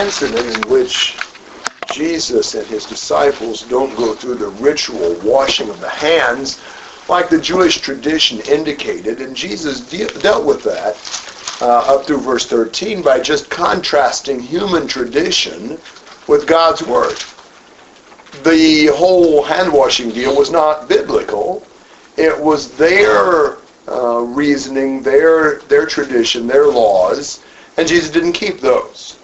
incident in which Jesus and his disciples don't go through the ritual washing of the hands like the Jewish tradition indicated, and Jesus de- dealt with that uh, up through verse 13 by just contrasting human tradition with God's Word. The whole hand washing deal was not biblical. It was their uh, reasoning, their, their tradition, their laws, and Jesus didn't keep those.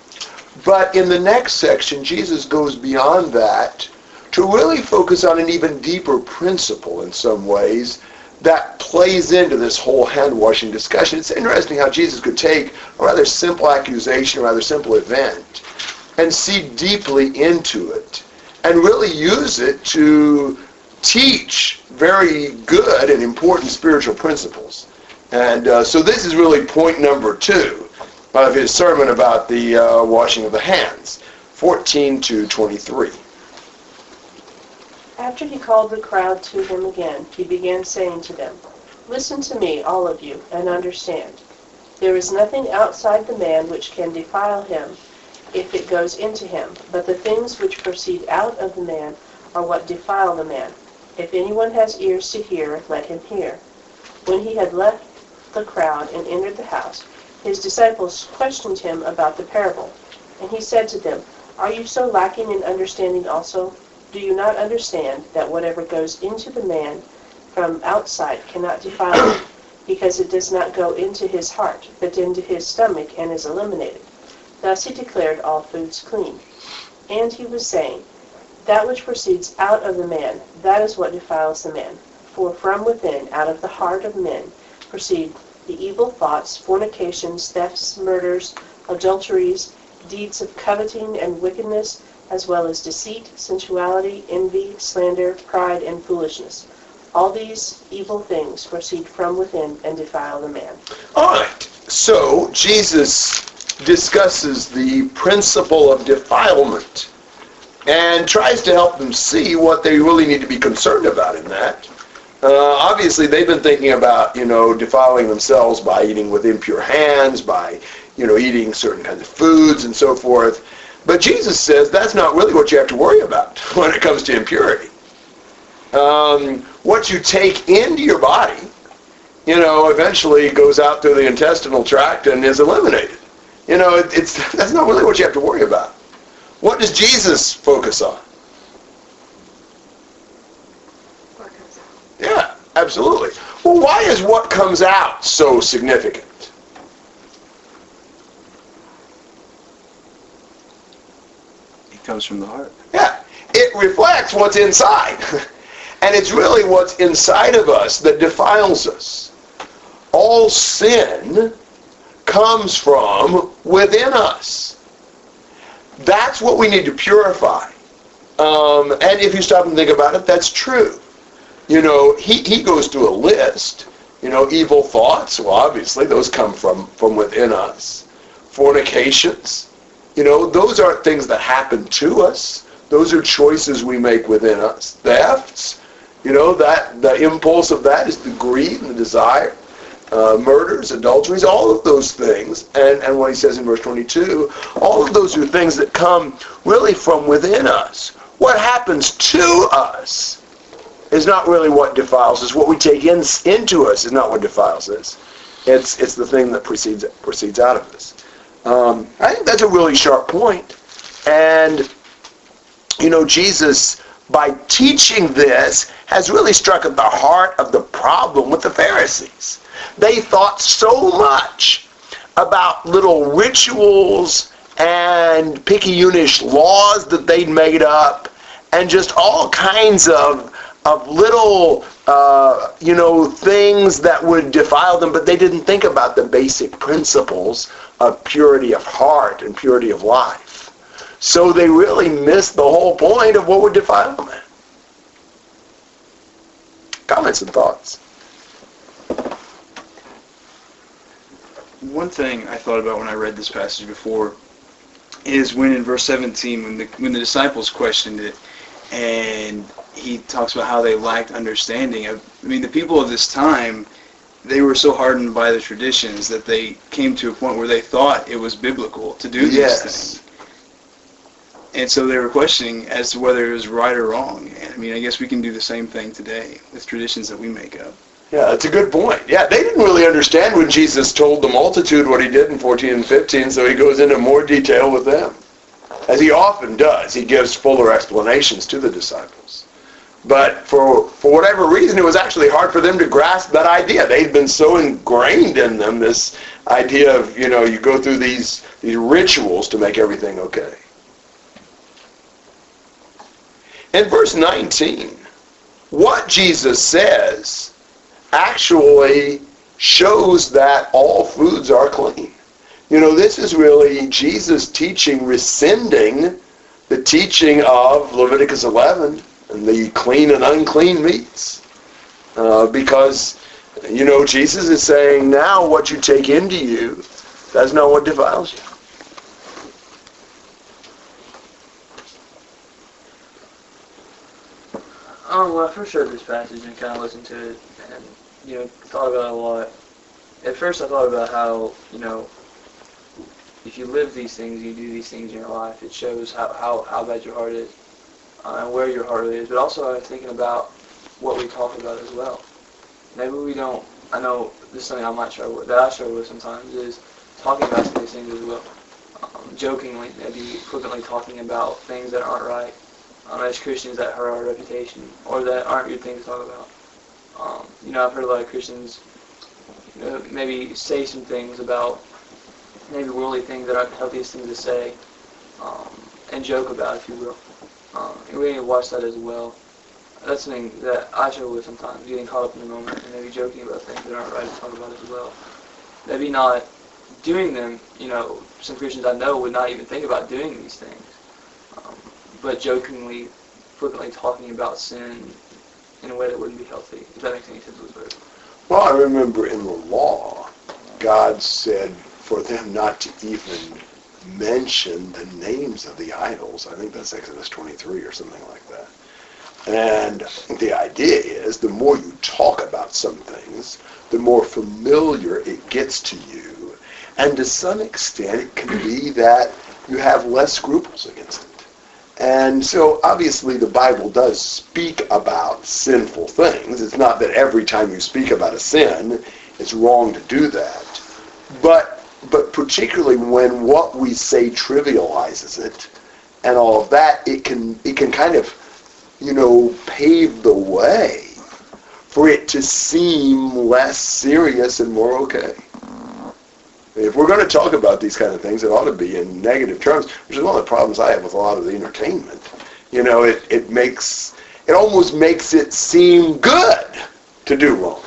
But in the next section, Jesus goes beyond that to really focus on an even deeper principle in some ways that plays into this whole hand washing discussion. It's interesting how Jesus could take a rather simple accusation, a rather simple event, and see deeply into it and really use it to teach very good and important spiritual principles. And uh, so this is really point number two of his sermon about the uh, washing of the hands, 14 to 23. After he called the crowd to him again, he began saying to them, Listen to me, all of you, and understand. There is nothing outside the man which can defile him if it goes into him, but the things which proceed out of the man are what defile the man. If anyone has ears to hear, let him hear. When he had left the crowd and entered the house, his disciples questioned him about the parable. And he said to them, Are you so lacking in understanding also? Do you not understand that whatever goes into the man from outside cannot defile him, because it does not go into his heart, but into his stomach and is eliminated? Thus he declared all foods clean. And he was saying, That which proceeds out of the man, that is what defiles the man. For from within, out of the heart of men, proceed the evil thoughts, fornications, thefts, murders, adulteries, deeds of coveting and wickedness, as well as deceit, sensuality, envy, slander, pride, and foolishness. All these evil things proceed from within and defile the man. All right. So Jesus discusses the principle of defilement and tries to help them see what they really need to be concerned about in that. Uh, obviously, they've been thinking about, you know, defiling themselves by eating with impure hands, by, you know, eating certain kinds of foods and so forth. But Jesus says that's not really what you have to worry about when it comes to impurity. Um, what you take into your body, you know, eventually goes out through the intestinal tract and is eliminated. You know, it, it's that's not really what you have to worry about. What does Jesus focus on? Yeah, absolutely. Well, why is what comes out so significant? It comes from the heart. Yeah, it reflects what's inside. and it's really what's inside of us that defiles us. All sin comes from within us. That's what we need to purify. Um, and if you stop and think about it, that's true. You know, he, he goes through a list. You know, evil thoughts, well, obviously, those come from, from within us. Fornications, you know, those aren't things that happen to us. Those are choices we make within us. Thefts, you know, that the impulse of that is the greed and the desire. Uh, murders, adulteries, all of those things. And, and what he says in verse 22, all of those are things that come really from within us. What happens to us is not really what defiles us. What we take in, into us is not what defiles us. It's, it's the thing that proceeds, proceeds out of us. Um, I think that's a really sharp point. And, you know, Jesus, by teaching this, has really struck at the heart of the problem with the Pharisees. They thought so much about little rituals and picayunish laws that they'd made up and just all kinds of of little uh, you know things that would defile them but they didn't think about the basic principles of purity of heart and purity of life. So they really missed the whole point of what would defile them comments and thoughts? One thing I thought about when I read this passage before is when in verse 17, when the when the disciples questioned it, and he talks about how they lacked understanding. I mean, the people of this time, they were so hardened by the traditions that they came to a point where they thought it was biblical to do these Yes. things. And so they were questioning as to whether it was right or wrong. And I mean, I guess we can do the same thing today with traditions that we make up. Yeah, that's a good point. Yeah, they didn't really understand when Jesus told the multitude what he did in 14 and 15, so he goes into more detail with them. As he often does, he gives fuller explanations to the disciples. But for, for whatever reason, it was actually hard for them to grasp that idea. They'd been so ingrained in them, this idea of, you know, you go through these, these rituals to make everything okay. In verse 19, what Jesus says actually shows that all foods are clean. You know, this is really Jesus teaching, rescinding the teaching of Leviticus 11 and the clean and unclean meats. Uh, because, you know, Jesus is saying now what you take into you, that's not what defiles you. Um, when I first read this passage and kind of listened to it, and you know, thought about it a lot. At first, I thought about how you know, if you live these things, you do these things in your life. It shows how how, how bad your heart is uh, and where your heart is. But also, I was thinking about what we talk about as well. Maybe we don't. I know this is something I might struggle with. That I struggle with sometimes is talking about some of these things as well. Um, jokingly, maybe flippantly talking about things that aren't right um, as Christians that hurt our reputation or that aren't good things to talk about. Um, you know, I've heard a lot of Christians you know, maybe say some things about maybe worldly things that the healthiest things to say um, and joke about, if you will. Um, and we need to watch that as well. That's something that I struggle with sometimes, getting caught up in the moment and maybe joking about things that aren't right to talk about as well. Maybe not doing them, you know, some Christians I know would not even think about doing these things. Um, but jokingly, frequently talking about sin in a way that wouldn't be healthy. If that makes any sense. Well, I remember in the law, God said for them not to even mention the names of the idols. I think that's Exodus 23 or something like that. And the idea is the more you talk about some things, the more familiar it gets to you. And to some extent, it can be that you have less scruples against it. And so obviously the Bible does speak about sinful things. It's not that every time you speak about a sin, it's wrong to do that. But but particularly when what we say trivializes it and all of that, it can it can kind of, you know, pave the way for it to seem less serious and more okay. If we're going to talk about these kind of things, it ought to be in negative terms, which is one of the problems I have with a lot of the entertainment. You know, it, it makes, it almost makes it seem good to do wrong.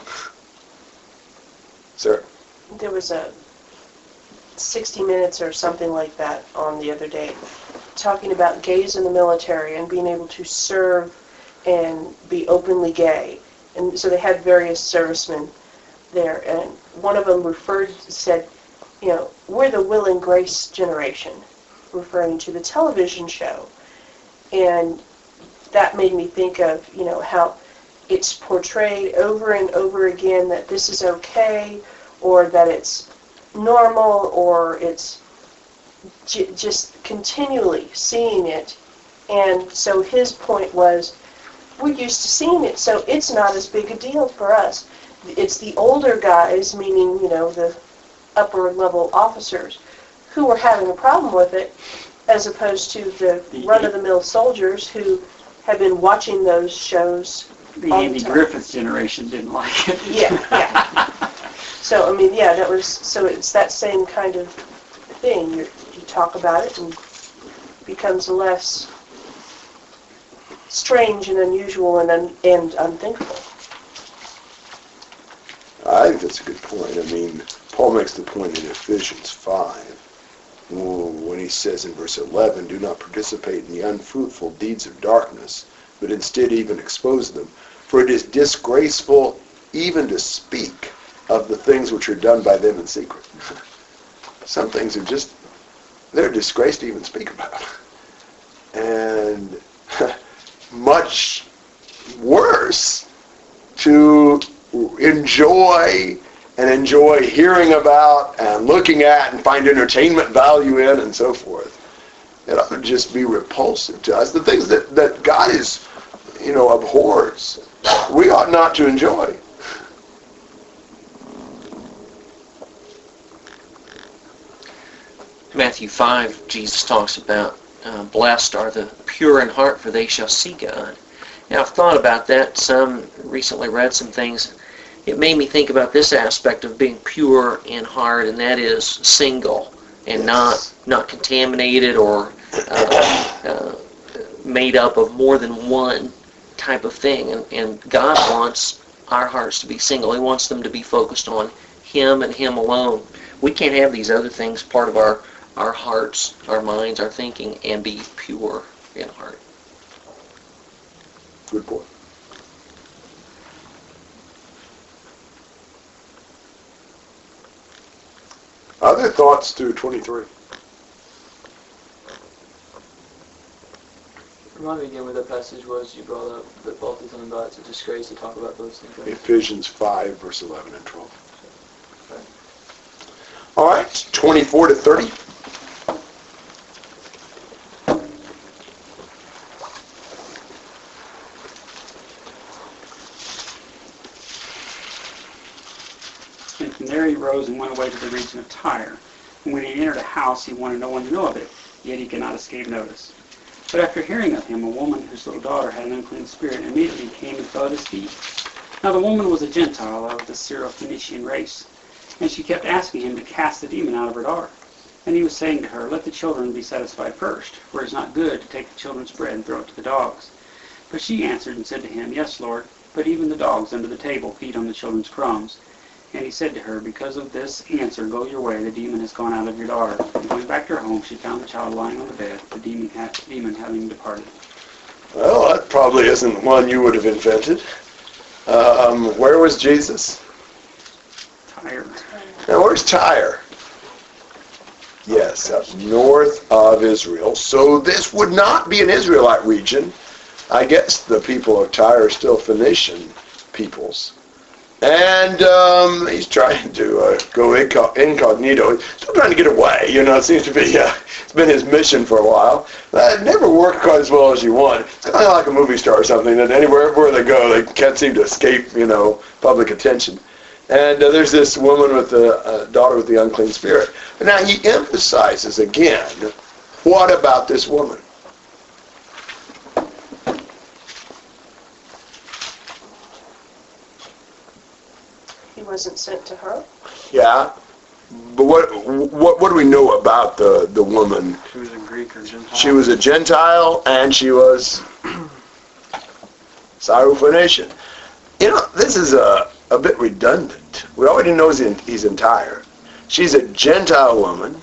Sir? There was a 60 Minutes or something like that on the other day, talking about gays in the military and being able to serve and be openly gay. And so they had various servicemen there, and one of them referred, said, you know, we're the Will and Grace generation, referring to the television show. And that made me think of, you know, how it's portrayed over and over again that this is okay or that it's normal or it's j- just continually seeing it. And so his point was, we're used to seeing it, so it's not as big a deal for us. It's the older guys, meaning, you know, the upper level officers, who were having a problem with it, as opposed to the run-of-the-mill soldiers who have been watching those shows The the Andy time. Griffith generation didn't like it. Yeah, yeah. So, I mean, yeah, that was, so it's that same kind of thing. You, you talk about it and it becomes less strange and unusual and, un, and unthinkable. I think that's a good point. I mean, Paul makes the point in Ephesians 5 when he says in verse 11, do not participate in the unfruitful deeds of darkness, but instead even expose them. For it is disgraceful even to speak of the things which are done by them in secret. Some things are just, they're a disgrace to even speak about. And much worse to enjoy and enjoy hearing about and looking at and find entertainment value in and so forth. It ought to just be repulsive to us. The things that, that God is, you know, abhors, we ought not to enjoy. Matthew 5, Jesus talks about uh, blessed are the pure in heart, for they shall see God. Now, I've thought about that some, recently read some things. It made me think about this aspect of being pure in heart, and that is single and not not contaminated or uh, uh, made up of more than one type of thing. And, and God wants our hearts to be single. He wants them to be focused on Him and Him alone. We can't have these other things part of our our hearts, our minds, our thinking, and be pure in heart. Good point. Other thoughts to 23? Remind me again what that passage was you brought up that Paul is talking about. It's a disgrace to talk about those things. Ephesians 5, verse 11 and 12. All right, 24 to 30. And from there he rose and went away to the region of Tyre. And when he entered a house, he wanted no one to know of it, yet he could not escape notice. But after hearing of him, a woman whose little daughter had an unclean spirit immediately came and fell at his feet. Now the woman was a Gentile of the Syrophoenician race, and she kept asking him to cast the demon out of her daughter. And he was saying to her, Let the children be satisfied first, for it is not good to take the children's bread and throw it to the dogs. But she answered and said to him, Yes, Lord, but even the dogs under the table feed on the children's crumbs. And he said to her, Because of this answer, go your way, the demon has gone out of your daughter. And going back to her home, she found the child lying on the bed, the demon, ha- demon having departed. Well, that probably isn't one you would have invented. Um, where was Jesus? Tired. Now, where's Tyre? Yes, up north of Israel. So this would not be an Israelite region. I guess the people of Tyre are still Phoenician peoples. And um, he's trying to uh, go inco- incognito. He's still trying to get away. You know, it seems to be, uh, it's been his mission for a while. That never worked quite as well as you want. It's kind of like a movie star or something that anywhere where they go, they can't seem to escape, you know, public attention. And uh, there's this woman with the uh, daughter with the unclean spirit. Now he emphasizes again, what about this woman? Wasn't sent to her. Yeah. But what what what do we know about the the woman? She was a Greek or Gentile. She was a Gentile and she was Syrophoenician. You know, this is a a bit redundant. We already know he's, in, he's in Tyre. She's a Gentile woman,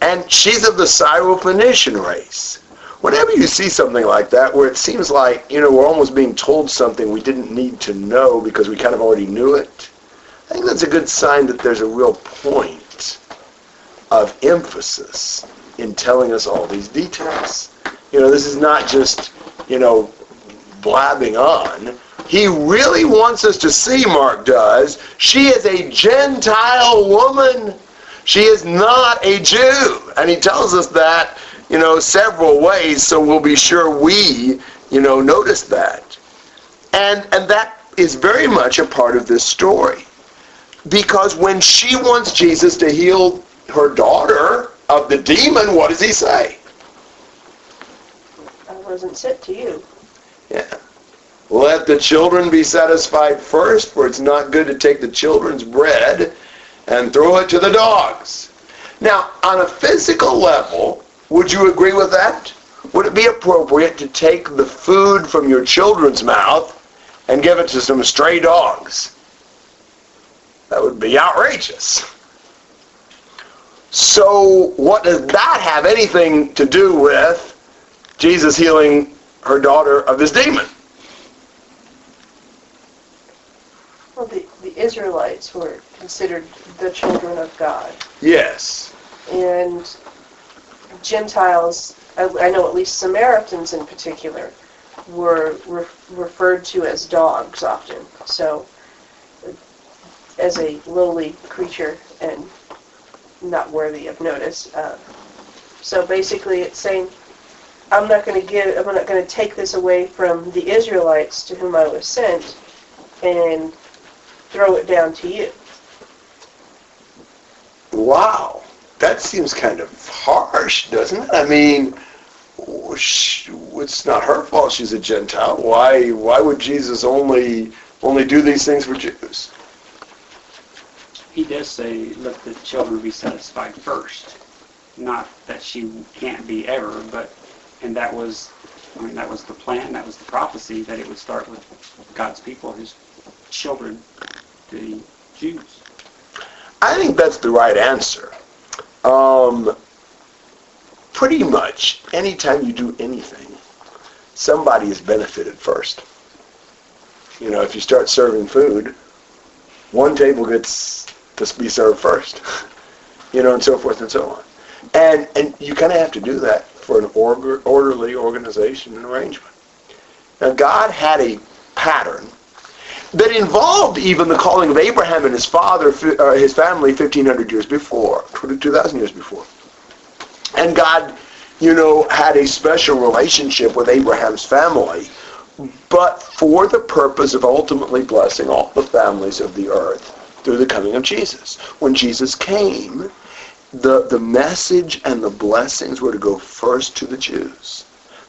and she's of the Syrophoenician race. Whenever you see something like that, where it seems like you know we're almost being told something we didn't need to know because we kind of already knew it, I think that's a good sign that there's a real point of emphasis in telling us all these details. You know, this is not just you know blabbing on. He really wants us to see, Mark does, she is a Gentile woman. She is not a Jew. And he tells us that, you know, several ways, so we'll be sure we, you know, notice that. And and that is very much a part of this story. Because when she wants Jesus to heal her daughter of the demon, what does he say? I wasn't sent to you. Yeah. Let the children be satisfied first, for it's not good to take the children's bread and throw it to the dogs. Now, on a physical level, would you agree with that? Would it be appropriate to take the food from your children's mouth and give it to some stray dogs? That would be outrageous. So, what does that have anything to do with Jesus healing her daughter of this demon? Well, the, the Israelites were considered the children of God. Yes. And Gentiles, I, I know at least Samaritans in particular, were re- referred to as dogs often. So, as a lowly creature and not worthy of notice, uh, So basically it's saying, I'm not going to give, I'm not going to take this away from the Israelites to whom I was sent and throw it down to you. Wow. That seems kind of harsh, doesn't it? I mean, it's not her fault she's a Gentile. Why why would Jesus only only do these things for Jews? He does say, let the children be satisfied first. Not that she can't be ever, but and that was I mean that was the plan, that was the prophecy that it would start with God's people, his children, the Jews. I think that's the right answer. Um, pretty much anytime you do anything, somebody is benefited first. You know, if you start serving food, one table gets to be served first. You know, and so forth and so on. And and you kind of have to do that for an order, orderly organization and arrangement. Now, God had a pattern that involved even the calling of Abraham and his father, uh, his family, 1,500 years before, 2,000 years before. And God, you know, had a special relationship with Abraham's family, but for the purpose of ultimately blessing all the families of the earth through the coming of Jesus. When Jesus came, the, the message and the blessings were to go first to the Jews.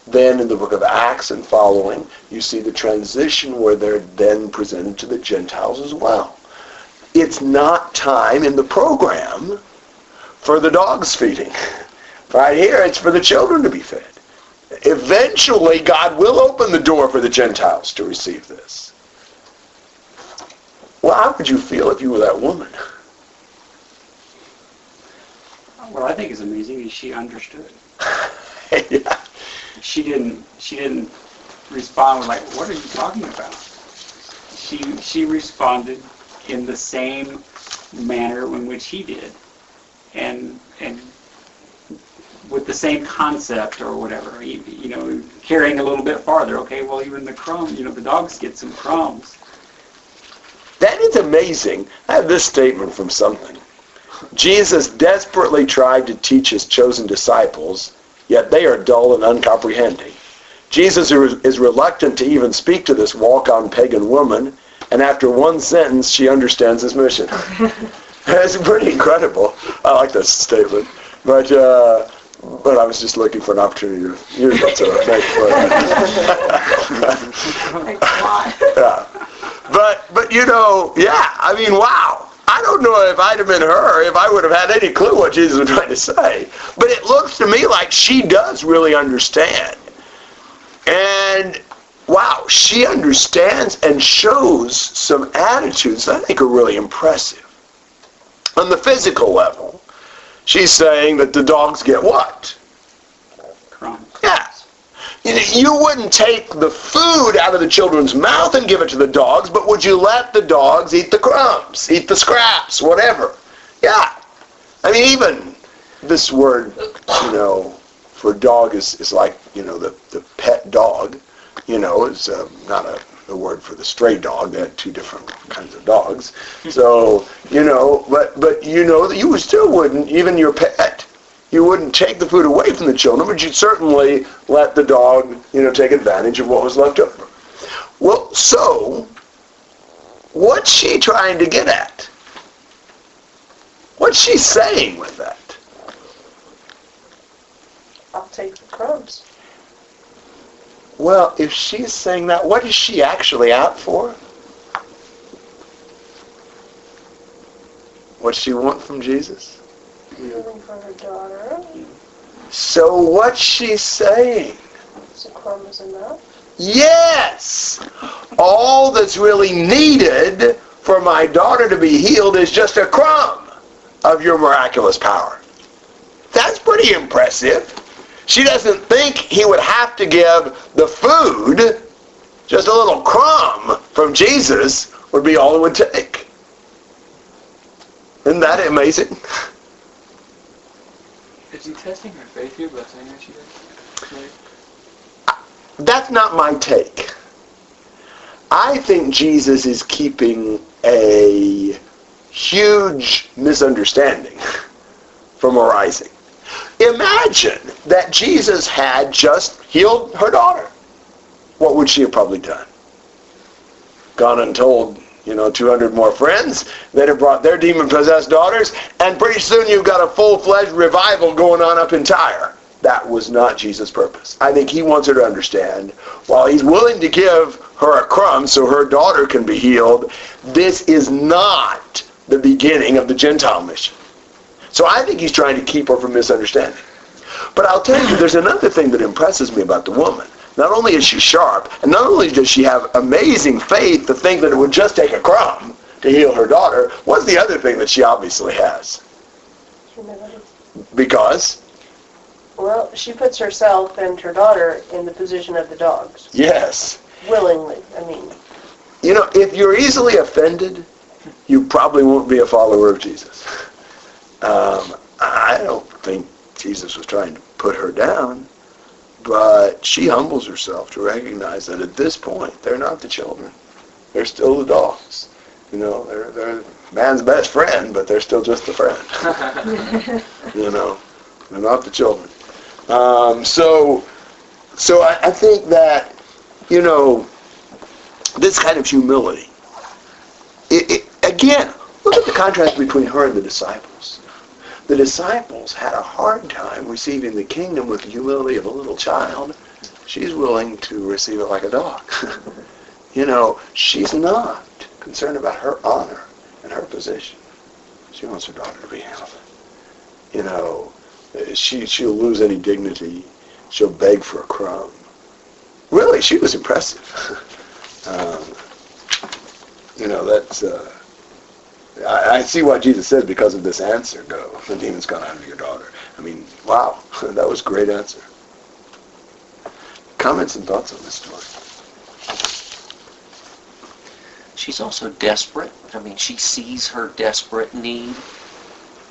Then in the book of Acts and following, you see the transition where they're then presented to the Gentiles as well. It's not time in the program for the dogs feeding. Right here, it's for the children to be fed. Eventually, God will open the door for the Gentiles to receive this. Well, how would you feel if you were that woman? What I think is amazing is she understood. yeah she didn't she didn't respond with like, "What are you talking about?" She she responded in the same manner in which he did, and and with the same concept or whatever. You, you know, carrying a little bit farther. Okay, well, even the crumbs, you know, the dogs get some crumbs. That is amazing. I have this statement from something. Jesus desperately tried to teach his chosen disciples yet they are dull and uncomprehending. Jesus is reluctant to even speak to this walk-on pagan woman, and after one sentence, she understands his mission. That's pretty incredible. I like that statement. But uh, but I was just looking for an opportunity to use it, so thanks for that. yeah. But but you know, yeah, I mean, wow. I don't know if I'd have been her, if I would have had any clue what Jesus was trying to say. But it looks to me like she does really understand. And wow, she understands and shows some attitudes that I think are really impressive. On the physical level, she's saying that the dogs get what? Crumbs. Yeah. You wouldn't take the food out of the children's mouth and give it to the dogs, but would you let the dogs eat the crumbs, eat the scraps, whatever? Yeah. I mean, even this word, you know, for dog is, is like, you know, the, the pet dog, you know, is uh, not a, a word for the stray dog. They had two different kinds of dogs. So, you know, but, but you know, that you still wouldn't, even your pet, you wouldn't take the food away from the children, but you'd certainly let the dog, you know, take advantage of what was left over. Well, so, what's she trying to get at? What's she saying with that? I'll take the crumbs. Well, if she's saying that, what is she actually out for? What she want from Jesus? Healing for her daughter. So what's she saying? Crumb is enough. Yes! All that's really needed for my daughter to be healed is just a crumb of your miraculous power. That's pretty impressive. She doesn't think he would have to give the food. Just a little crumb from Jesus would be all it would take. Isn't that amazing? Is he testing her faith here by saying that she does? That's not my take. I think Jesus is keeping a huge misunderstanding from arising. imagine that Jesus had just healed her daughter. What would she have probably done? Gone and told, you know, 200 more friends that have brought their demon-possessed daughters, and pretty soon you've got a full-fledged revival going on up in Tyre. That was not Jesus' purpose. I think he wants her to understand, while he's willing to give her a crumb so her daughter can be healed, this is not the beginning of the Gentile mission. So I think he's trying to keep her from misunderstanding. But I'll tell you, there's another thing that impresses me about the woman. Not only is she sharp, and not only does she have amazing faith to think that it would just take a crumb to heal her daughter, what's the other thing that she obviously has? Humility. Because, Well, she puts herself and her daughter in the position of the dogs, yes, willingly. I mean, you know, if you're easily offended, you probably won't be a follower of Jesus. Um, I don't think Jesus was trying to put her down, but she humbles herself to recognize that at this point, they're not the children. They're still the dogs. You know, they're, they're man's best friend, but they're still just a friend. you know, they're not the children. Um, so, so I, I think that, you know, this kind of humility, it, it, again, look at the contrast between her and the disciples. The disciples had a hard time receiving the kingdom with the humility of a little child. She's willing to receive it like a dog. you know, she's not concerned about her honor and her position. She wants her daughter to be healed. You know, she, she'll lose any dignity. She'll beg for a crumb. Really, she was impressive. um, you know, that's... Uh, I, I see why Jesus says, because of this answer, go. The demon's gone out of your daughter. I mean, wow, that was a great answer. Comments and thoughts on this story? She's also desperate. I mean, she sees her desperate need,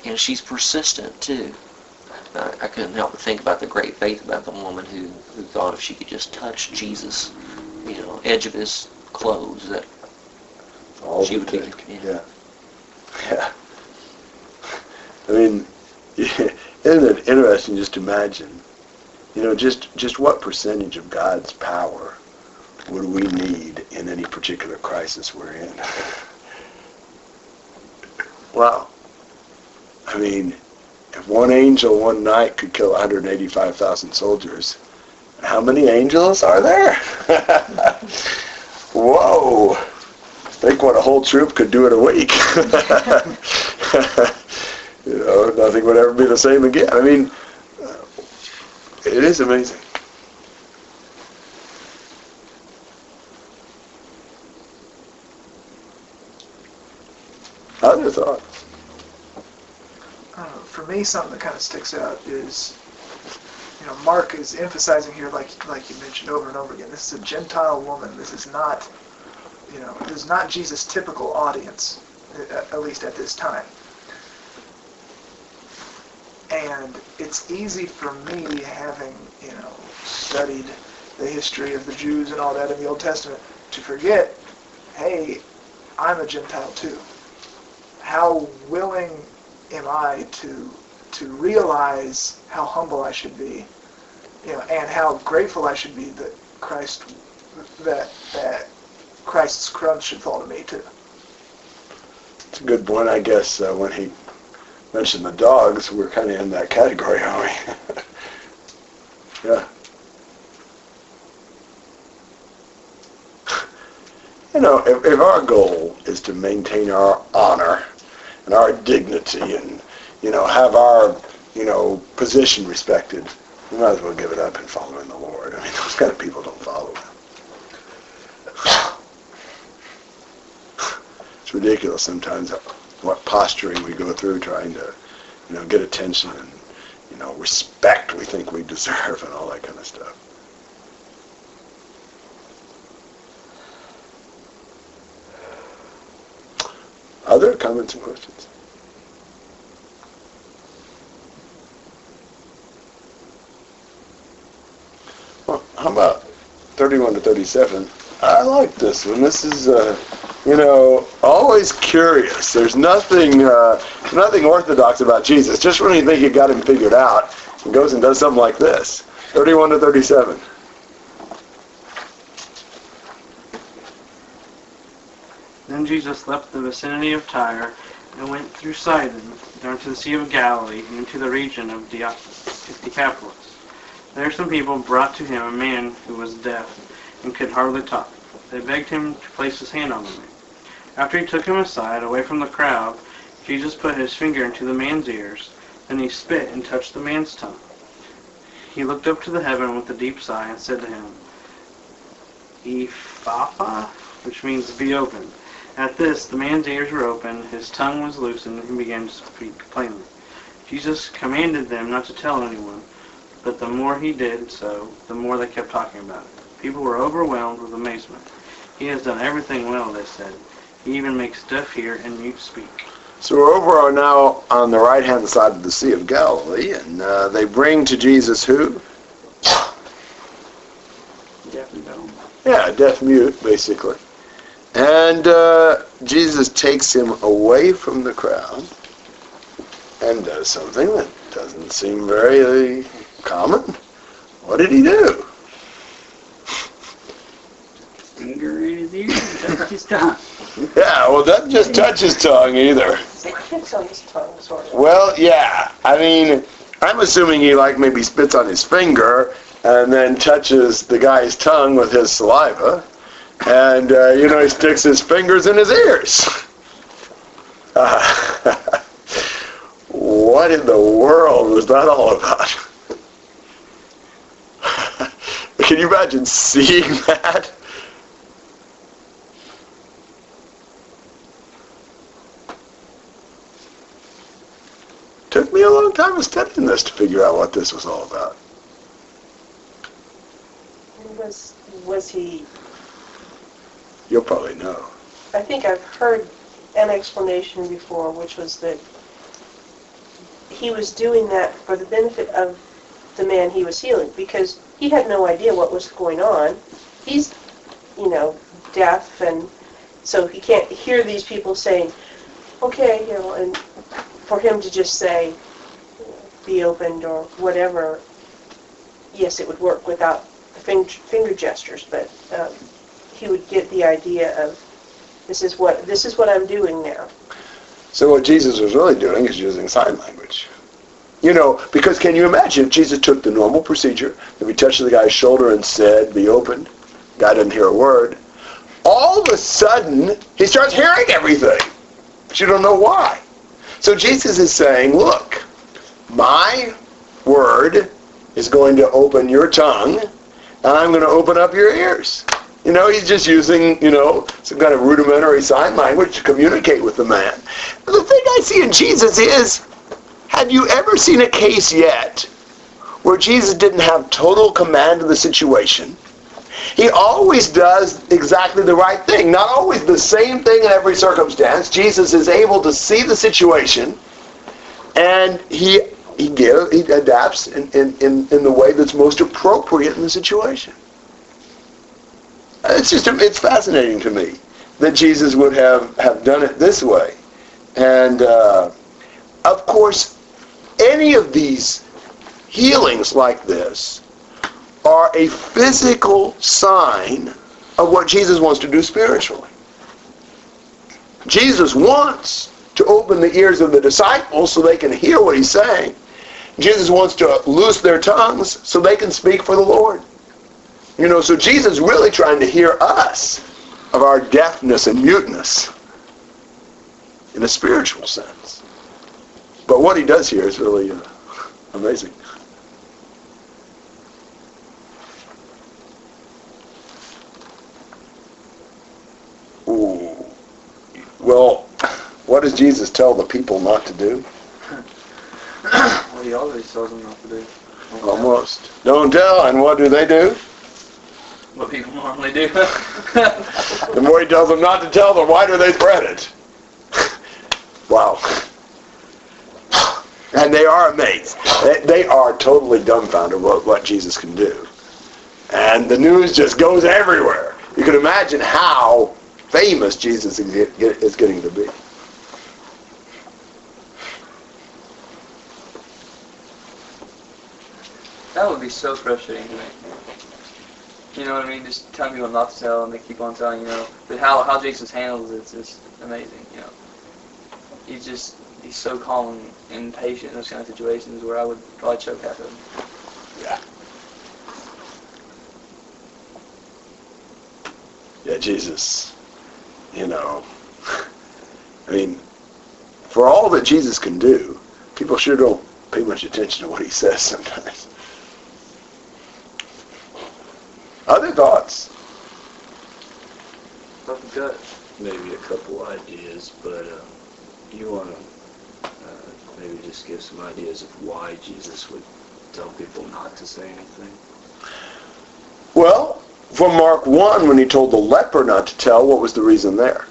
and she's persistent too. I, I couldn't help but think about the great faith about the woman who, who thought if she could just touch Jesus, you know, edge of his clothes, that All She would would be- take. yeah. Yeah. Yeah. I mean, isn't it interesting just imagine, you know, just, just what percentage of God's power would we need in any particular crisis we're in? wow. I mean, if one angel one night could kill 185,000 soldiers, how many angels are there? Whoa. Think what a whole troop could do in a week. you know, nothing would ever be the same again. I mean, it is amazing. Other thoughts? uh, for me, something that kind of sticks out is, you know, Mark is emphasizing here, like like you mentioned over and over again, this is a Gentile woman. This is not, you know, is not Jesus' typical audience, at least at this time. And it's easy for me, having you know studied the history of the Jews and all that in the Old Testament, to forget, hey, I'm a Gentile too. How willing am I to to realize how humble I should be, you know, and how grateful I should be that Christ that that Christ's crown should fall to me too. It's a good point, I guess, uh, when he mentioned the dogs, we're kind of in that category, aren't we? yeah. You know, if, if our goal is to maintain our honor and our dignity and, you know, have our, you know, position respected, we might as well give it up and follow in the Lord. I mean, those kind of people don't follow him. It's ridiculous sometimes what posturing we go through trying to, you know, get attention and, you know, respect we think we deserve and all that kind of stuff. Other comments and questions? Well, how about 31 to 37? I like this one. This is, uh, you know, always curious. There's nothing, uh, nothing orthodox about Jesus. Just when you think you got him figured out, He goes and does something like this. 31 to 37. Then Jesus left the vicinity of Tyre and went through Sidon down to the Sea of Galilee and into the region of Decapolis. There some people brought to him a man who was deaf and could hardly talk. They begged him to place his hand on the man. After he took him aside, away from the crowd, Jesus put his finger into the man's ears. Then he spit and touched the man's tongue. He looked up to the heaven with a deep sigh and said to him, Ephphatha, which means be open. At this, the man's ears were open, his tongue was loosened, and he began to speak plainly. Jesus commanded them not to tell anyone, but the more he did so, the more they kept talking about it. People were overwhelmed with amazement. He has done everything well, they said. Even makes deaf hear and mute speak. So we're over now on the right-hand side of the Sea of Galilee, and uh, they bring to Jesus who? Deaf and dumb. Yeah, deaf mute, basically. And uh, Jesus takes him away from the crowd and does something that doesn't seem very uh, common. What did he do? Finger in his ear and touched his tongue. Yeah, well, doesn't just touch his tongue either. It kicks on his tongue, sort of. Well, yeah. I mean, I'm assuming he like maybe spits on his finger and then touches the guy's tongue with his saliva, and uh, you know he sticks his fingers in his ears. Uh, what in the world was that all about? Can you imagine seeing that? Me a long time of studying this to figure out what this was all about. Was was he? You'll probably know. I think I've heard an explanation before, which was that he was doing that for the benefit of the man he was healing, because he had no idea what was going on. He's, you know, deaf, and so he can't hear these people saying, "Okay," you know, and for him to just say, "Be opened" or whatever. Yes, it would work without the finger, finger gestures, but um, he would get the idea of this is what this is what I'm doing now. So what Jesus was really doing is using sign language. You know, because can you imagine if Jesus took the normal procedure, if he touched the guy's shoulder and said, be opened, guy didn't hear a word, all of a sudden he starts hearing everything. But you don't know why. So Jesus is saying, look, my word is going to open your tongue, and I'm going to open up your ears. You know, he's just using, you know, some kind of rudimentary sign language to communicate with the man. The thing I see in Jesus is, have you ever seen a case yet where Jesus didn't have total command of the situation? He always does exactly the right thing. Not always the same thing in every circumstance. Jesus is able to see the situation and he he gives he adapts in, in, in, in the way that's most appropriate in the situation. It's just it's fascinating to me that Jesus would have, have done it this way. And uh, of course, any of these healings like this are a physical sign of what Jesus wants to do spiritually. Jesus wants to open the ears of the disciples so they can hear what he's saying. Jesus wants to loose their tongues so they can speak for the Lord. You know, so Jesus is really trying to hear us of our deafness and muteness in a spiritual sense. But what he does here is really uh, amazing. Ooh. Well, what does Jesus tell the people not to do? Well, he always tells them not to do. Almost. Don't tell, and what do they do? What people normally do. The more he tells them not to tell, them, the wider they spread it. wow. And they are amazed. They, they are totally dumbfounded what, what Jesus can do. And the news just goes everywhere. You can imagine how famous Jesus is getting to be. That would be so frustrating to me. You know what I mean? Just telling people not to tell, and they keep on telling. You know, but how how Jesus handles it's just amazing. You know, he's just he's so calm and patient in those kind of situations where I would probably choke half of them. Yeah. Yeah, Jesus, you know, I mean, for all that Jesus can do, people sure don't pay much attention to what he says sometimes. Other thoughts? Something good. maybe a couple ideas, but uh, you want to uh, maybe just give some ideas of why Jesus would tell people not to say anything. Well, from Mark 1, when he told the leper not to tell, what was the reason there?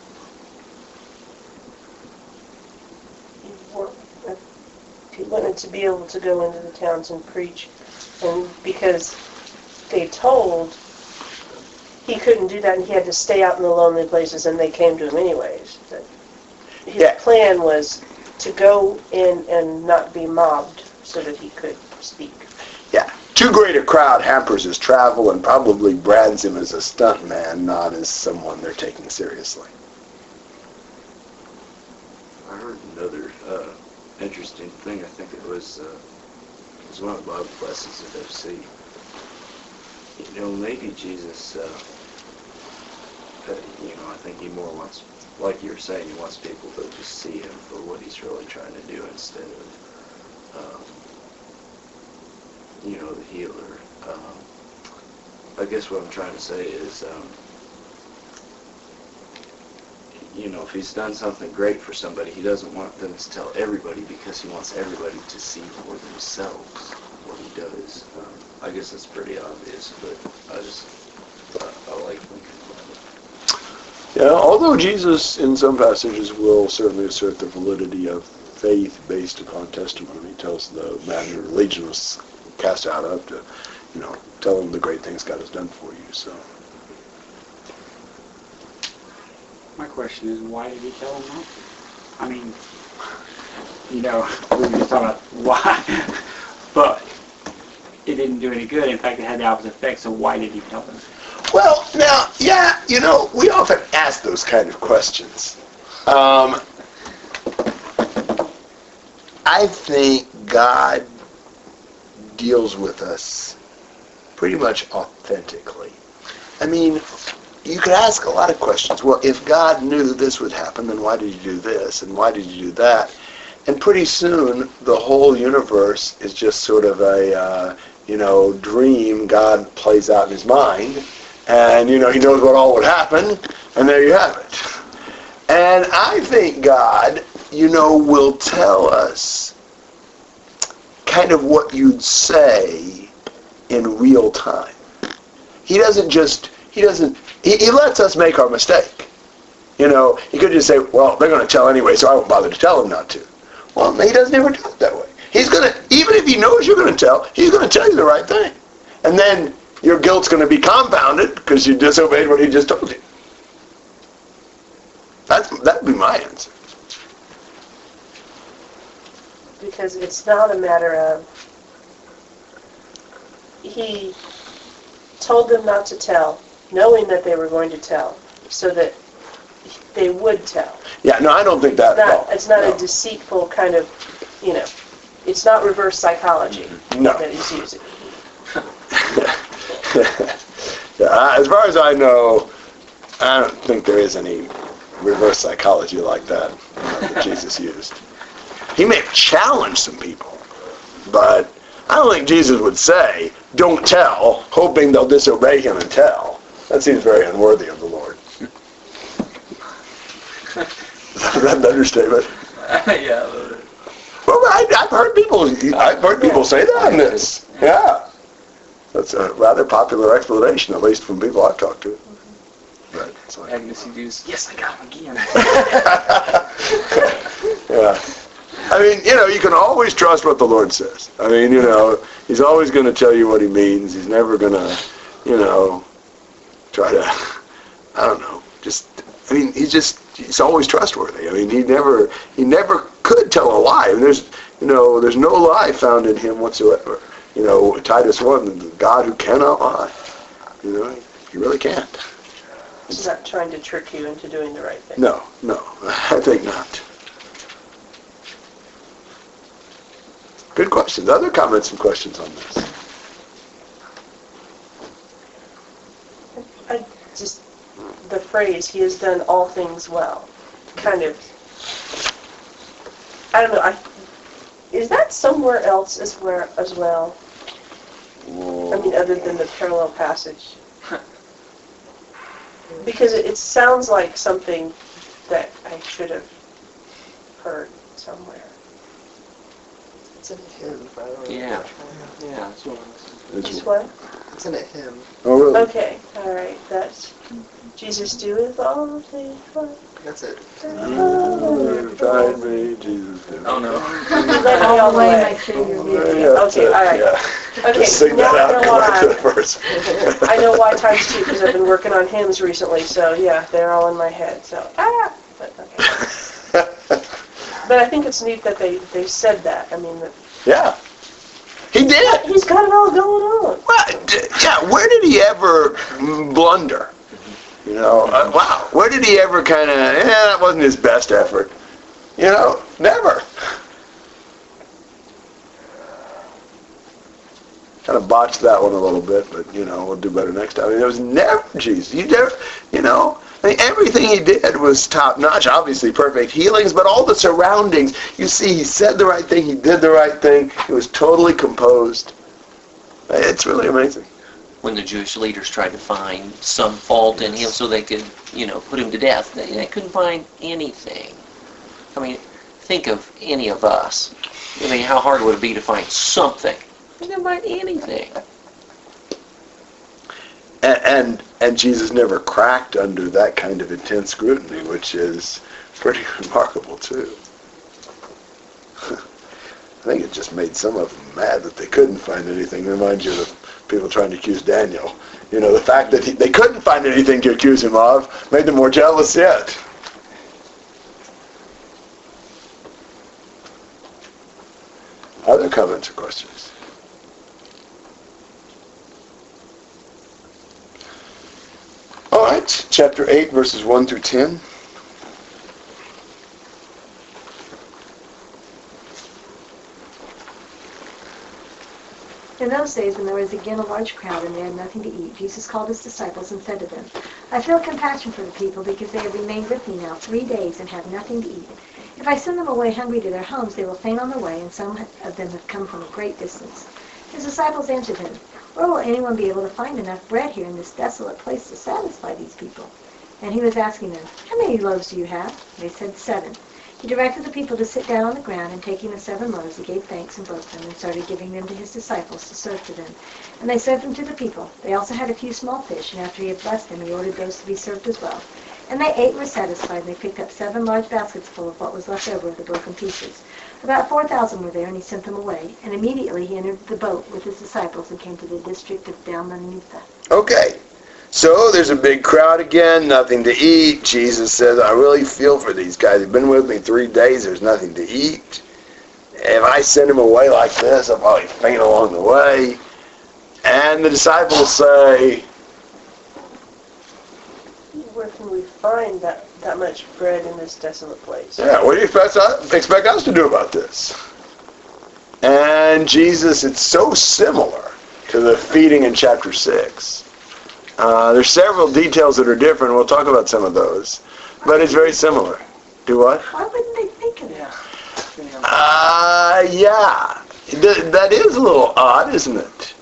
He wanted to be able to go into the towns and preach, and because they told he couldn't do that, and he had to stay out in the lonely places, and they came to him anyways. But his Yeah. plan was to go in and not be mobbed, so that he could speak. Yeah. Too great a crowd hampers his travel and probably brands him as a stunt man, not as someone they're taking seriously. I heard another uh, interesting thing. I think it was uh, it was one of the Bible classes at FC. You know, maybe Jesus. Uh, uh, you know, I think he more wants, like you were saying, he wants people to just see him for what he's really trying to do instead of, um, you know, the healer. Um, I guess what I'm trying to say is. Um, you know, if he's done something great for somebody, he doesn't want them to tell everybody because he wants everybody to see for themselves what he does. Um, I guess it's pretty obvious, but I just I, I like thinking about it. Yeah, although Jesus in some passages will certainly assert the validity of faith based upon testimony. He tells the man who legion was cast out of to, you know, tell him the great things God has done for you. So My question is, why did he tell him that? I mean, you know, we just talking about why, but it didn't do any good. In fact, it had the opposite effect. So why did he tell them? Well, now, yeah, you know, we often ask those kind of questions. Um, I think God deals with us pretty much authentically. I mean, you could ask a lot of questions. Well, if God knew this would happen, then why did he do this? And why did he do that? And pretty soon, the whole universe is just sort of a, uh, you know, dream God plays out in his mind and you know he knows what all would happen, and there you have it. And I think God, you know, will tell us kind of what you'd say in real time. He doesn't just he doesn't he, he lets us make our mistake. You know, he could just say, well, they're going to tell anyway, so I won't bother to tell them not to. Well, he doesn't ever do it that way. He's going to, even if he knows you're going to tell, he's going to tell you the right thing. And then your guilt's going to be compounded because you disobeyed what he just told you. That's, that'd be my answer. because it's not a matter of he told them not to tell, knowing that they were going to tell, so that they would tell. Yeah, no, I don't think that It's not, it's not no. a deceitful kind of, you know, it's not reverse psychology No. that he's using. yeah, as far as I know, I don't think there is any reverse psychology like that uh, that Jesus used. He may have challenged some people, but I don't think Jesus would say, don't tell, hoping they'll disobey him and tell. That seems very unworthy of the Lord. Is that an understatement? yeah. a little bit. Well, I, I've heard people. I've heard people say that on this. Yeah, that's a rather popular explanation, at least from people I've talked to. Mm-hmm. But it's like, Agnes, you just, yes, I got him again. yeah. I mean, you know, you can always trust what the Lord says. I mean, you know, He's always going to tell you what He means. He's never going to, you know, try to, I don't know, just. I mean, he's just. He's always trustworthy. I mean, he never. He never could tell a lie. And there's, you know, there's no lie found in Him whatsoever. You know, Titus 1, the God who cannot lie. You know, he really can't. He's not trying to trick you into doing the right thing. No, no, I think not. Good questions. Other comments and questions on this? I just, the phrase, he has done all things well, kind of, I don't know, I, is that somewhere else as where, as well? I other than the parallel passage? Because it, it sounds like something that I should have heard somewhere. It's in a hymn. but I don't know Yeah. Yeah, that's what I was- It's what? It's in a hymn. Oh, really? Okay, all right, that's, Jesus doeth all things well. That's it. Mm-hmm. Guide me, Jesus. Oh no. Let me all the oh, Way, way. make sure you're Yeah, Okay, all right. Okay, Just sing now that I out know and go back to the why. verse. I know why times two, because I've been working on hymns recently, so yeah, they're all in my head, so, ah, but, okay. But I think it's neat that they, they said that, I mean, that, yeah. He did. he's got it all going on. Well, d- yeah, where did he ever blunder? You know, uh, wow, where did he ever kind of, eh, that wasn't his best effort. You know, never. Kind of botched that one a little bit, but, you know, we'll do better next time. I mean, it was never Jesus. You never, you know, I mean, everything he did was top notch, obviously perfect healings, but all the surroundings, you see, he said the right thing, he did the right thing, he was totally composed. It's really amazing. When the Jewish leaders tried to find some fault in him so they could, you know, put him to death, they, they couldn't find anything. I mean, think of any of us. I mean, how hard would it be to find something? Couldn't find anything. And, and and Jesus never cracked under that kind of intense scrutiny, which is pretty remarkable too. I think it just made some of them mad that they couldn't find anything. Reminds you of people trying to accuse Daniel. You know, the fact that he, they couldn't find anything to accuse him of made them more jealous yet. Other comments or questions? Right, chapter 8, verses 1 through 10. In those days, when there was again a large crowd and they had nothing to eat, Jesus called his disciples and said to them, I feel compassion for the people because they have remained with me now three days and have nothing to eat. If I send them away hungry to their homes, they will faint on the way, and some of them have come from a great distance. His disciples answered him, Where will anyone be able to find enough bread here in this desolate place to satisfy these people? And he was asking them, How many loaves do you have? They said, Seven. He directed the people to sit down on the ground, and taking the seven loaves, he gave thanks and broke them, and started giving them to his disciples to serve to them. And they served them to the people. They also had a few small fish, and after he had blessed them, he ordered those to be served as well. And they ate and were satisfied, and they picked up seven large baskets full of what was left over of the broken pieces. About four thousand were there, and he sent them away. And immediately he entered the boat with his disciples and came to the district of Dalmanutha. Okay. So there's a big crowd again, nothing to eat. Jesus says, I really feel for these guys. They've been with me three days, there's nothing to eat. If I send them away like this, I'll probably faint along the way. And the disciples say, Where can we find that, that much bread in this desolate place? Yeah, what do you expect us, expect us to do about this? And Jesus, it's so similar to the feeding in chapter 6. Uh, there's several details that are different. We'll talk about some of those. But it's very similar. Do what? Why wouldn't they think of that? Uh, yeah. Th- that is a little odd, isn't it?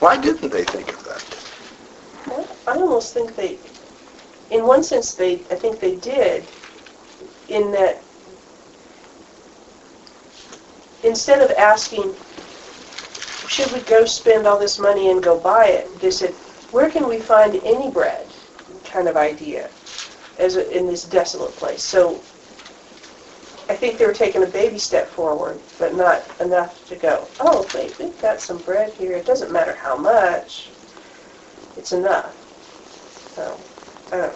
Why didn't they think of that? I almost think they, in one sense, they, I think they did, in that instead of asking, should we go spend all this money and go buy it, they said, where can we find any bread? Kind of idea, as a, in this desolate place. So I think they were taking a baby step forward, but not enough to go, oh, wait, we've got some bread here. It doesn't matter how much. It's enough. So, I.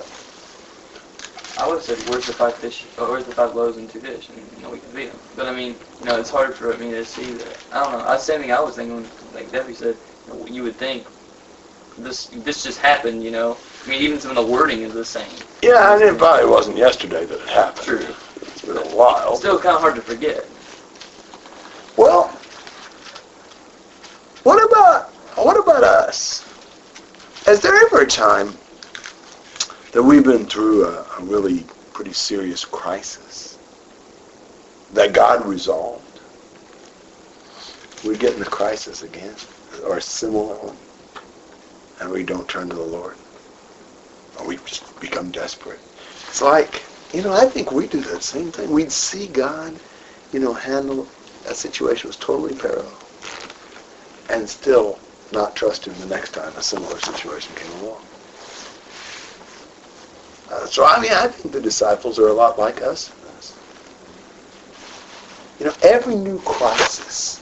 I would have said, "Where's the five fish? Or where's the five loaves and two fish?" And you know, we can feed them. But I mean, you know, it's hard for me to see that. I don't know. I same thing I was thinking. Like Debbie said, you, know, you would think this this just happened. You know, I mean, even some of the wording is the same. Yeah, I and it probably wasn't yesterday that it happened. True. It's been a while. It's still kind of hard to forget. Well, what about what about us? Is there ever a time that we've been through a, a really pretty serious crisis that God resolved? We get in the crisis again, or a similar one, and we don't turn to the Lord, or we just become desperate. It's like, you know, I think we do that same thing. We'd see God, you know, handle a situation was totally parallel, and still not trust him the next time a similar situation came along. Uh, so I mean, I think the disciples are a lot like us. You know, every new crisis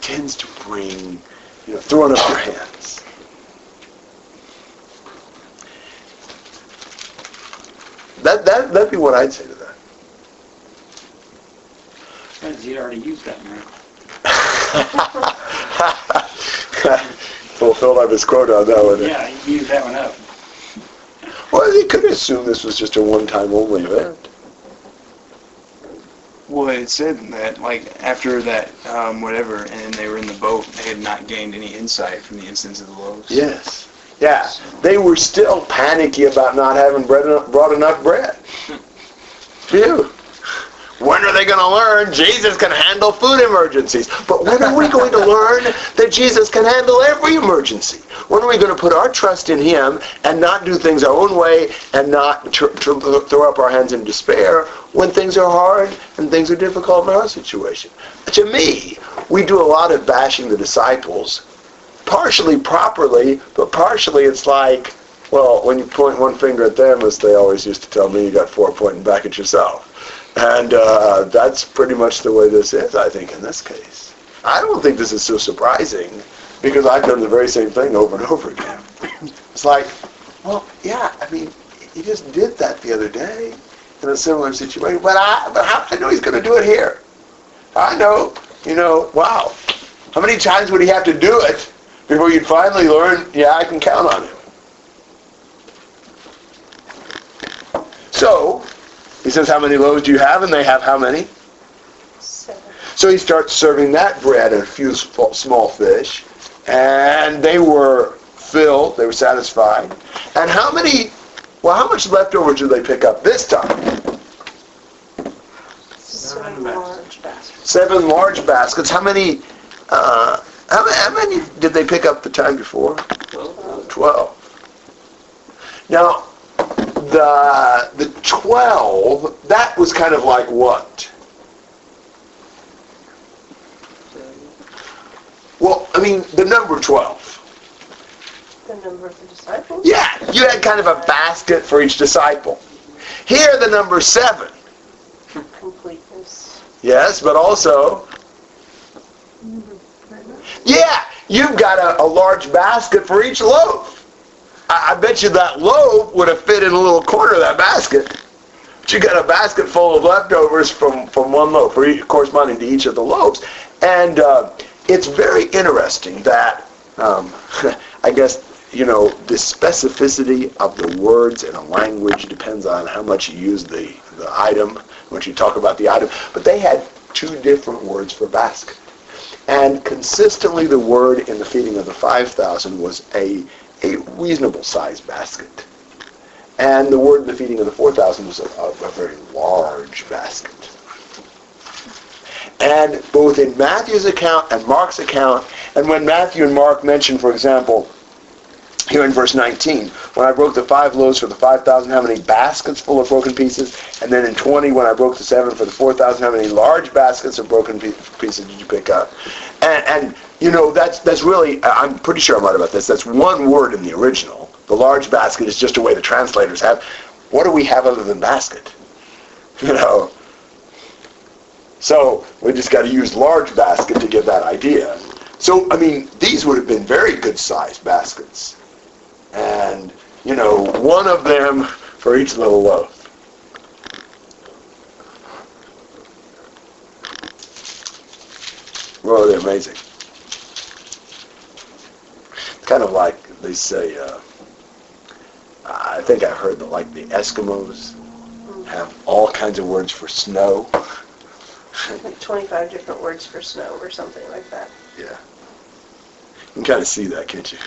tends to bring, you know, throwing up your hands. That that that'd be what I'd say to that. Friends, he'd already used that miracle. Fulfilled up his quota on that one. Yeah, he used that one up. Well, they could assume this was just a one-time only event. Well, it said that, like, after that, um, whatever, and they were in the boat, they had not gained any insight from the instance of the loaves. Yes. Yeah. They were still panicky about not having bread enough, brought enough bread. Phew. When are they going to learn Jesus can handle food emergencies? But when are we going to learn that Jesus can handle every emergency? When are we going to put our trust in Him and not do things our own way and not tr- tr- throw up our hands in despair when things are hard and things are difficult in our situation? To me, we do a lot of bashing the disciples, partially properly, but partially it's like, well, when you point one finger at them, as they always used to tell me, you got four pointing back at yourself. And uh, that's pretty much the way this is, I think, in this case. I don't think this is so surprising because I've done the very same thing over and over again. It's like, well, yeah, I mean, he just did that the other day in a similar situation, but I, but how I know he's going to do it here? I know, you know, wow. How many times would he have to do it before you'd finally learn, yeah, I can count on him? So, he says, how many loaves do you have? And they have how many? Seven. So he starts serving that bread and a few small fish. And they were filled. They were satisfied. And how many, well, how much leftover did they pick up this time? Seven large baskets. Seven large baskets. How many, uh, how, how many did they pick up the time before? Twelve. Now, the the twelve, that was kind of like what? Well, I mean, the number twelve. The number of the disciples. Yeah, you had kind of a basket for each disciple. Here, the number seven. Completeness. Yes, but also, mm-hmm. yeah, you've got a, a large basket for each loaf. I, I bet you that loaf would have fit in a little corner of that basket. But you got a basket full of leftovers from, from one loaf, corresponding to each of the loaves. And uh, it's very interesting that, um, I guess, you know, the specificity of the words in a language depends on how much you use the, the item, what you talk about the item. But they had two different words for basket. And consistently the word in the feeding of the 5,000 was a, a reasonable sized basket. And the word the feeding of the 4,000 was a, a very large basket. And both in Matthew's account and Mark's account, and when Matthew and Mark mention, for example, here in verse 19, when I broke the five loaves for the 5,000, how many baskets full of broken pieces? And then in 20, when I broke the seven for the 4,000, how many large baskets of broken pieces did you pick up? And, and, you know, that's, that's really, I'm pretty sure I'm right about this, that's one word in the original. The large basket is just a way the translators have. What do we have other than basket? You know? So we just got to use large basket to give that idea. So, I mean, these would have been very good sized baskets. And, you know, one of them for each little loaf. Well, they're amazing. It's kind of like they say, uh, I think I heard that like the Eskimos have all kinds of words for snow. Like 25 different words for snow or something like that. Yeah. You can kind of see that, can't you?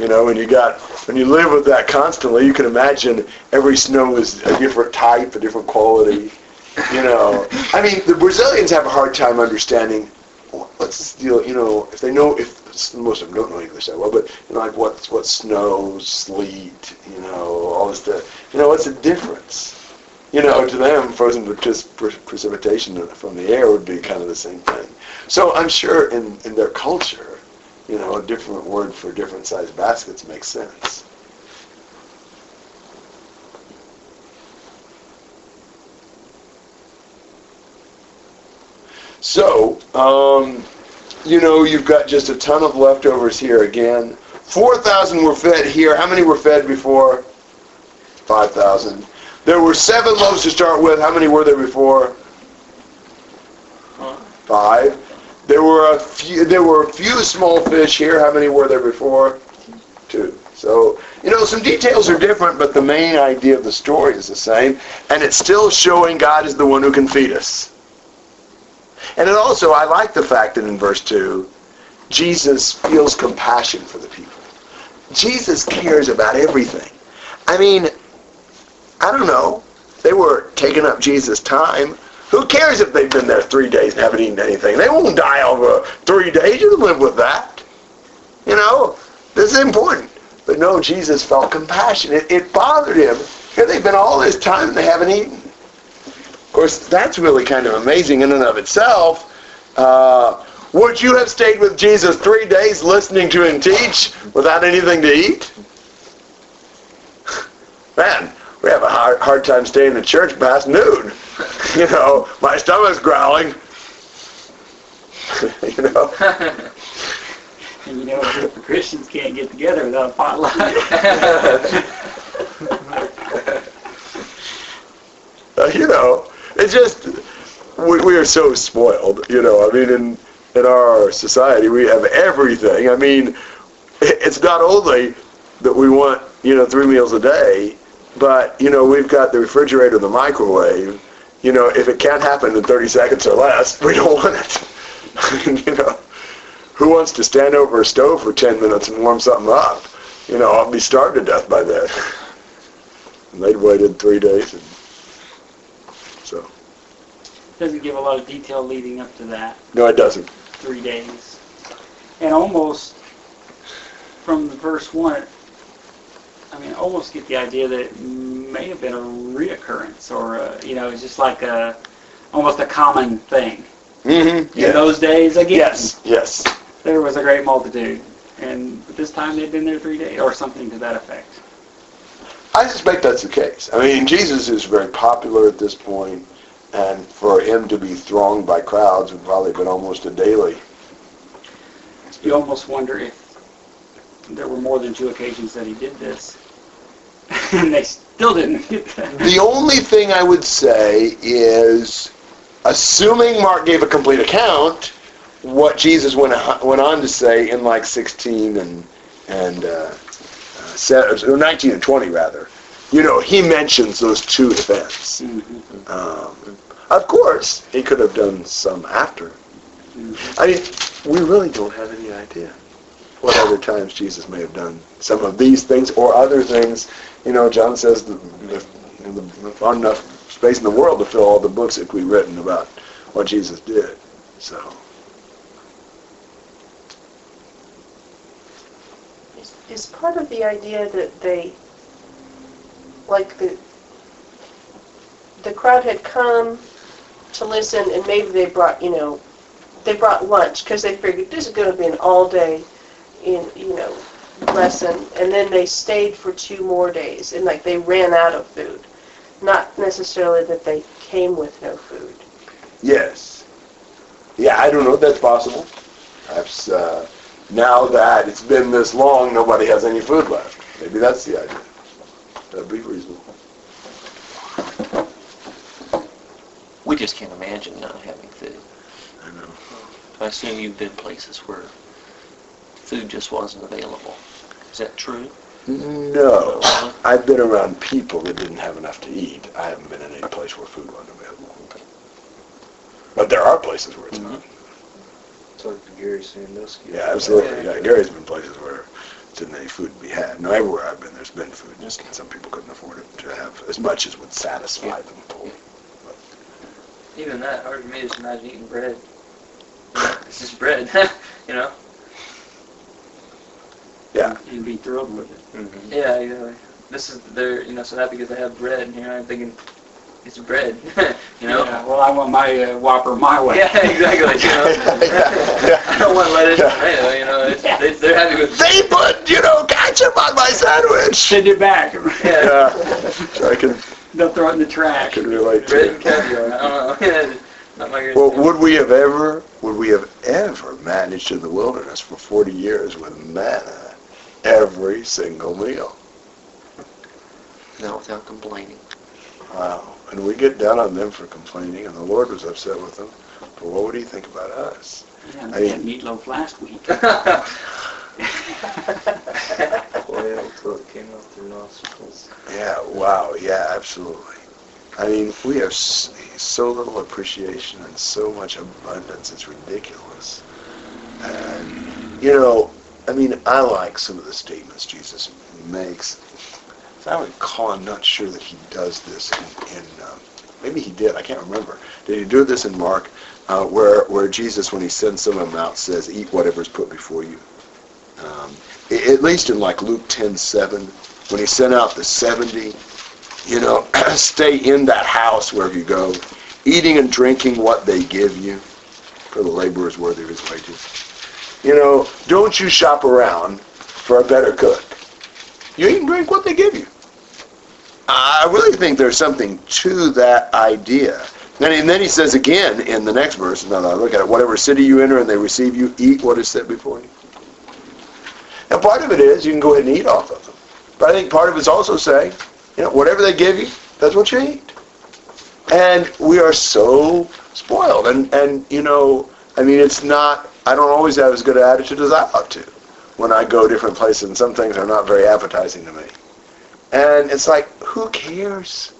You know, when you got when you live with that constantly, you can imagine every snow is a different type, a different quality. You know, I mean, the Brazilians have a hard time understanding what's this deal. You know, if they know, if most of them don't know English that well, but you know, like what's what snow, sleet, you know, all this stuff. You know, what's the difference? You know, to them, frozen precipitation from the air would be kind of the same thing. So I'm sure in, in their culture, you know, a different word for different sized baskets makes sense. So, um, you know, you've got just a ton of leftovers here again. 4,000 were fed here. How many were fed before? 5,000. There were seven loaves to start with. How many were there before? Five. There were a few. There were a few small fish here. How many were there before? Two. So you know, some details are different, but the main idea of the story is the same, and it's still showing God is the one who can feed us. And it also, I like the fact that in verse two, Jesus feels compassion for the people. Jesus cares about everything. I mean, I don't know. They were taking up Jesus' time. Who cares if they've been there three days and haven't eaten anything? They won't die over three days. You live with that. You know, this is important. But no, Jesus felt compassion. It, it bothered him. Here they've been all this time and they haven't eaten. Of course, that's really kind of amazing in and of itself. Uh, would you have stayed with Jesus three days listening to him teach without anything to eat? Man, we have a hard, hard time staying in church past noon. You know, my stomach's growling. you know. And you know, the Christians can't get together without a potluck. Uh, you know, it's just we, we are so spoiled. You know, I mean, in in our society, we have everything. I mean, it's not only that we want you know three meals a day, but you know we've got the refrigerator, the microwave. You know, if it can't happen in 30 seconds or less, we don't want it. you know, who wants to stand over a stove for 10 minutes and warm something up? You know, I'll be starved to death by then. And they'd waited three days, and so Doesn't give a lot of detail leading up to that. no, it doesn't. three days. And almost from the verse one, I mean, almost get the idea that it may have been a reoccurrence, or a, you know, it's just like a almost a common thing. Mm-hmm. In those days, again, Yes. Yes. there was a great multitude, and this time they'd been there three days, or something to that effect. I suspect that's the case. I mean, Jesus is very popular at this point, and for him to be thronged by crowds would probably have been almost a daily. You almost wonder if there were more than two occasions that he did this, and they still didn't get that. The only thing I would say is, assuming Mark gave a complete account, what Jesus went went on to say in like 16 and and uh, uh, or 19 and 20 rather, you know, he mentions those two events. Mhm. Um, of course, he could have done some after. I mean, we really don't have any idea what other times Jesus may have done some of these things or other things. You know, John says the, the, the, the enough space in the world to fill all the books that we've written about what Jesus did. So, Is, is part of the idea that they, like the, the crowd had come to listen and maybe they brought, you know, they brought lunch because they figured this is going to be an all-day, in you know, lesson, and then they stayed for two more days, and like they ran out of food, not necessarily that they came with no food. Yes. Yeah, I don't know. That's possible. Perhaps uh, now that it's been this long, nobody has any food left. Maybe that's the idea. That'd be reasonable. We just can't imagine not having food. I know. I assume you've been places where food just wasn't available. Is that true? No. I've been around people that didn't have enough to eat. I haven't been in any place where food wasn't available. But there are places where it's mm-hmm. not. Talk to Gary Sandusky. Yeah, absolutely. Yeah, Gary's been places where didn't any food to be had. Now, everywhere I've been, there's been food. Just some people couldn't afford it to have as much as would satisfy them. Even that, hard for me to imagine eating bread. It's just bread, you know? Yeah. And be thrilled with it. Yeah, exactly. This is, they're, you know, so happy because they have bread, and here I'm thinking, it's bread, you know? Yeah, well, I want my uh, Whopper my way. Yeah, exactly. You know? I don't want lettuce and tomato. You know, it's, they, they're happy with. They put, you know, ketchup on my sandwich. Send it back. Yeah, Yeah. I can, They'll throw it in the trash. I can relate bread to and it. caviar. I don't know. Not my greatest. Well, would we have ever, would we have ever managed in the wilderness for 40 years with manna every single meal? Not without complaining. Wow. And we get down on them for complaining, and the Lord was upset with them. But what would he think about us? Yeah, I they had meatloaf last week. Boy, until it came out their nostrils. Yeah, wow, yeah, absolutely. I mean, we have so little appreciation and so much abundance, it's ridiculous. And, you know, I mean, I like some of the statements Jesus makes. I'm not sure that he does this in, in uh, maybe he did, I can't remember. Did he do this in Mark, uh, where, where Jesus, when he sends some of them out, says, eat whatever's put before you? Um, at least in like Luke 10:7, when he sent out the 70, you know, stay in that house wherever you go, eating and drinking what they give you, for the labor is worthy of his wages. You know, don't you shop around for a better cook. You eat and drink what they give you. I really think there's something to that idea. And then he says again in the next verse, now I look at it, whatever city you enter and they receive you, eat what is set before you. And part of it is you can go ahead and eat off of them. But I think part of it's also saying, you know, whatever they give you, that's what you eat. And we are so spoiled. And, and you know, I mean, it's not, I don't always have as good an attitude as I ought to when I go different places and some things are not very appetizing to me. And it's like, who cares?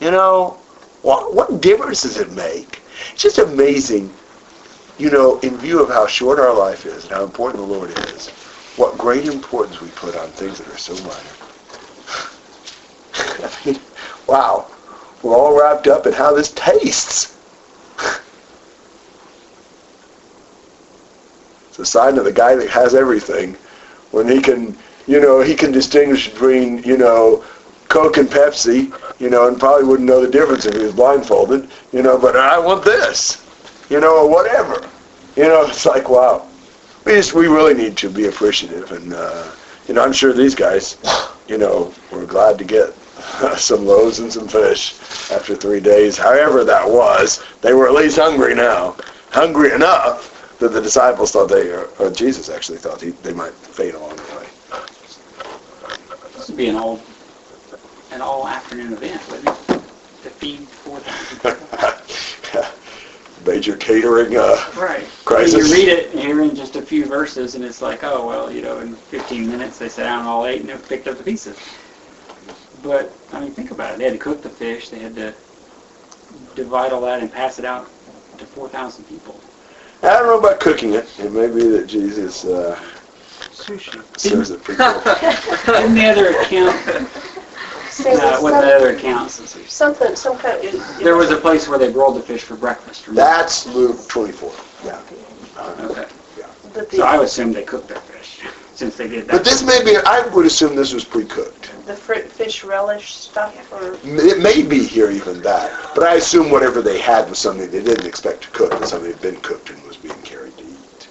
You know, what, what difference does it make? It's just amazing, you know, in view of how short our life is and how important the Lord is, what great importance we put on things that are so minor. I mean, wow, we're all wrapped up in how this tastes. It's a sign of the guy that has everything when he can, you know, he can distinguish between, you know, Coke and Pepsi, you know, and probably wouldn't know the difference if he was blindfolded, you know, but I want this, you know, or whatever. You know, it's like, wow. We just, we really need to be appreciative. And, uh, you know, I'm sure these guys, you know, were glad to get some loaves and some fish after three days. However that was, they were at least hungry now. Hungry enough that the disciples thought they, or, or Jesus actually thought he, they might fade along the way. This would be an all, an all afternoon event, wouldn't it? To feed 4,000. Major catering uh, Right. crisis. You read it here in just a few verses, and it's like, oh, well, you know, in 15 minutes they sat down all ate and they picked up the pieces. But, I mean, think about it. They had to cook the fish. They had to divide all that and pass it out to 4,000 people. I don't know about cooking it. It may be that Jesus uh, Sushi. serves it pretty good. In the other account, Say uh, that what the some- other account, Something, some kind, it- it- there was a place where they broiled the fish for breakfast. remember? That's Luke 24. Yeah. Okay. but So I the, would assume they cooked their fish, since they did that. But this may be, I would assume this was pre-cooked. the fr- fish relish stuff, or, It may be here even that, but I assume whatever they had was something they didn't expect to cook, and something had been cooked and was being carried to eat.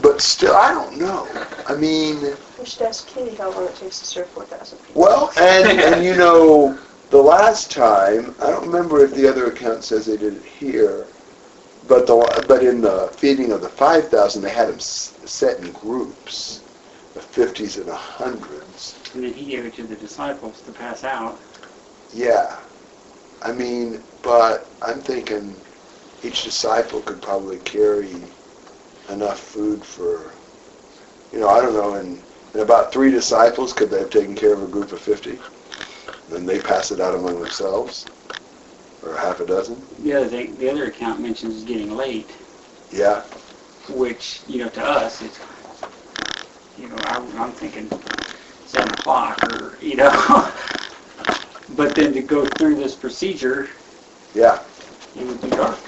But still, I don't know. I mean, we should ask Kitty how long it takes to serve 4,000 people. well, and, and you know, the last time, I don't remember if the other account says they did it here, but the, but in the feeding of the 5,000, they had them s- set in groups, the 50s and the 100s. And then he gave it to the disciples to pass out. Yeah. I mean, but I'm thinking each disciple could probably carry enough food for, you know, I don't know, and, and about three disciples, could they have taken care of a group of 50? Then they pass it out among themselves? Or half a dozen? The other thing, the other account mentions getting late, Yeah. which, you know, to us, it's, you know, I'm, I'm thinking seven o'clock or, you know. But then to go through this procedure, Yeah. it would be dark.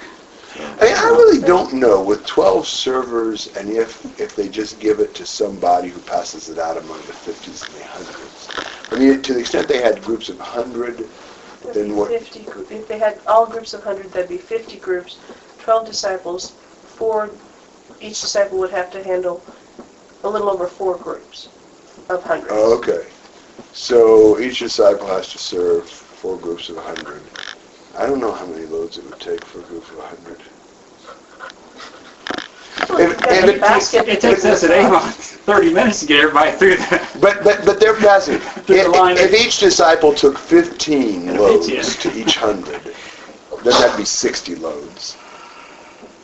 I mean, I really don't know with 12 servers and if if they just give it to somebody who passes it out among the 50s and the hundreds. I mean, to the extent they had groups of 100, That'd Then what- 50, gr- if they had all groups of 100, that'd be 50 groups, 12 disciples, four, each disciple would have to handle a little over four groups of 100. oh, okay. So each disciple has to serve four groups of 100. I don't know how many loads it would take for a group of 100. Well, if- if it basket It takes us at Avon 30 minutes to get everybody through that. But but but they're passing. There's a line If, if each disciple took 15 loads pitch to each hundred, then that'd be 60 loads.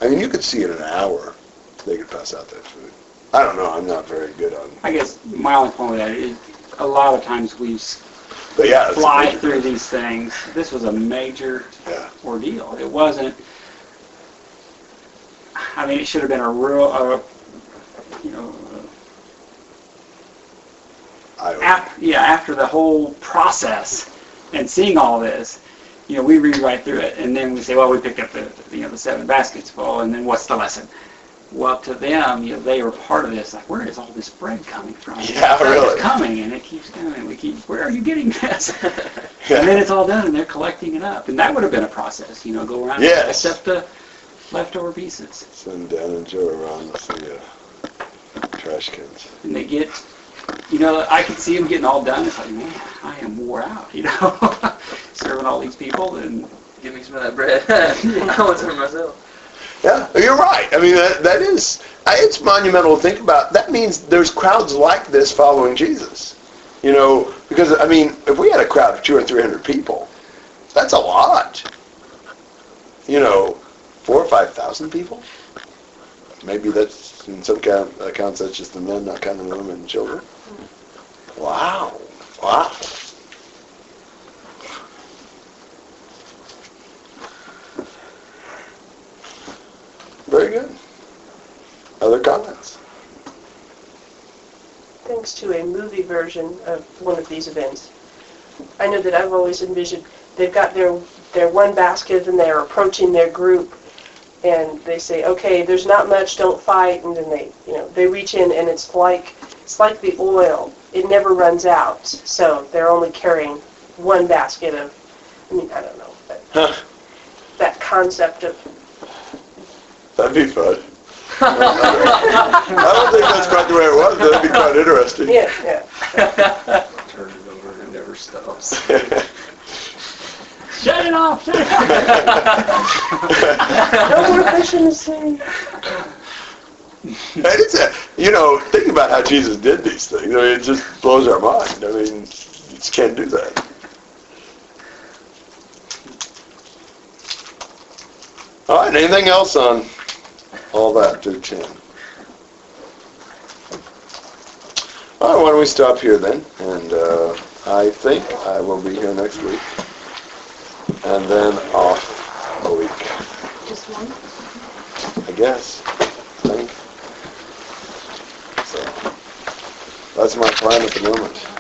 I mean, you could see in an hour they could pass out that food. I don't know. I'm not very good on. I guess my only point with that is, a lot of times we s- But yeah, it's a fly major- through these things. This was a major Yeah. ordeal. It wasn't, I mean, it should have been a real, uh, you know, I, af yeah, after the whole process and seeing all this, you know, we read right through it, and then we say, well, we picked up the, you know, the seven baskets full, and then what's the lesson? Well, to them, you know, they were part of this. Like, where is all this bread coming from? Yeah, Bread is really. coming, and it keeps coming. We keep, where are you getting this? Yeah. And then it's all done, and they're collecting it up, and that would have been a process, you know, go around Yes. and accept the leftover pieces, Send Dan and Joe around with the uh, trash cans. and they get, you know, I can see them getting all done. It's like, man, I am wore out, you know, serving all these people, and Give me some of that bread. I want some myself. Yeah, you're right. I mean, that, that is, uh, it's monumental to think about. That means there's crowds like this following Jesus. You know, because, I mean, if we had a crowd of two or three hundred people, that's a lot. You know, four or five thousand people? Maybe that's, in some count, accounts, that's just the men, not counting women and children. Wow. Wow. Very good. Other comments? thanks to a movie version of one of these events. I know that I've always envisioned they've got their their one basket and they're approaching their group and they say, okay, there's not much, don't fight, and then they, you know, they reach in and it's like it's like the oil; it never runs out. So they're only carrying one basket of, I mean, I don't know, but Huh, that concept of that'd be fun. I don't think that's quite the way it was, but that'd be quite interesting. yeah, yeah. Turn it over and it never stops. shut it off, shut it off. No more fishing to see. And it's a, you know, think about how Jesus did these things. I mean, it just blows our mind. I mean, you just can't do that. All right, anything else on all that through 10? All right, why don't we stop here then? And uh, I think I will be here next week. And then off a week, Just one? I guess. I think. So, that's my plan at the moment.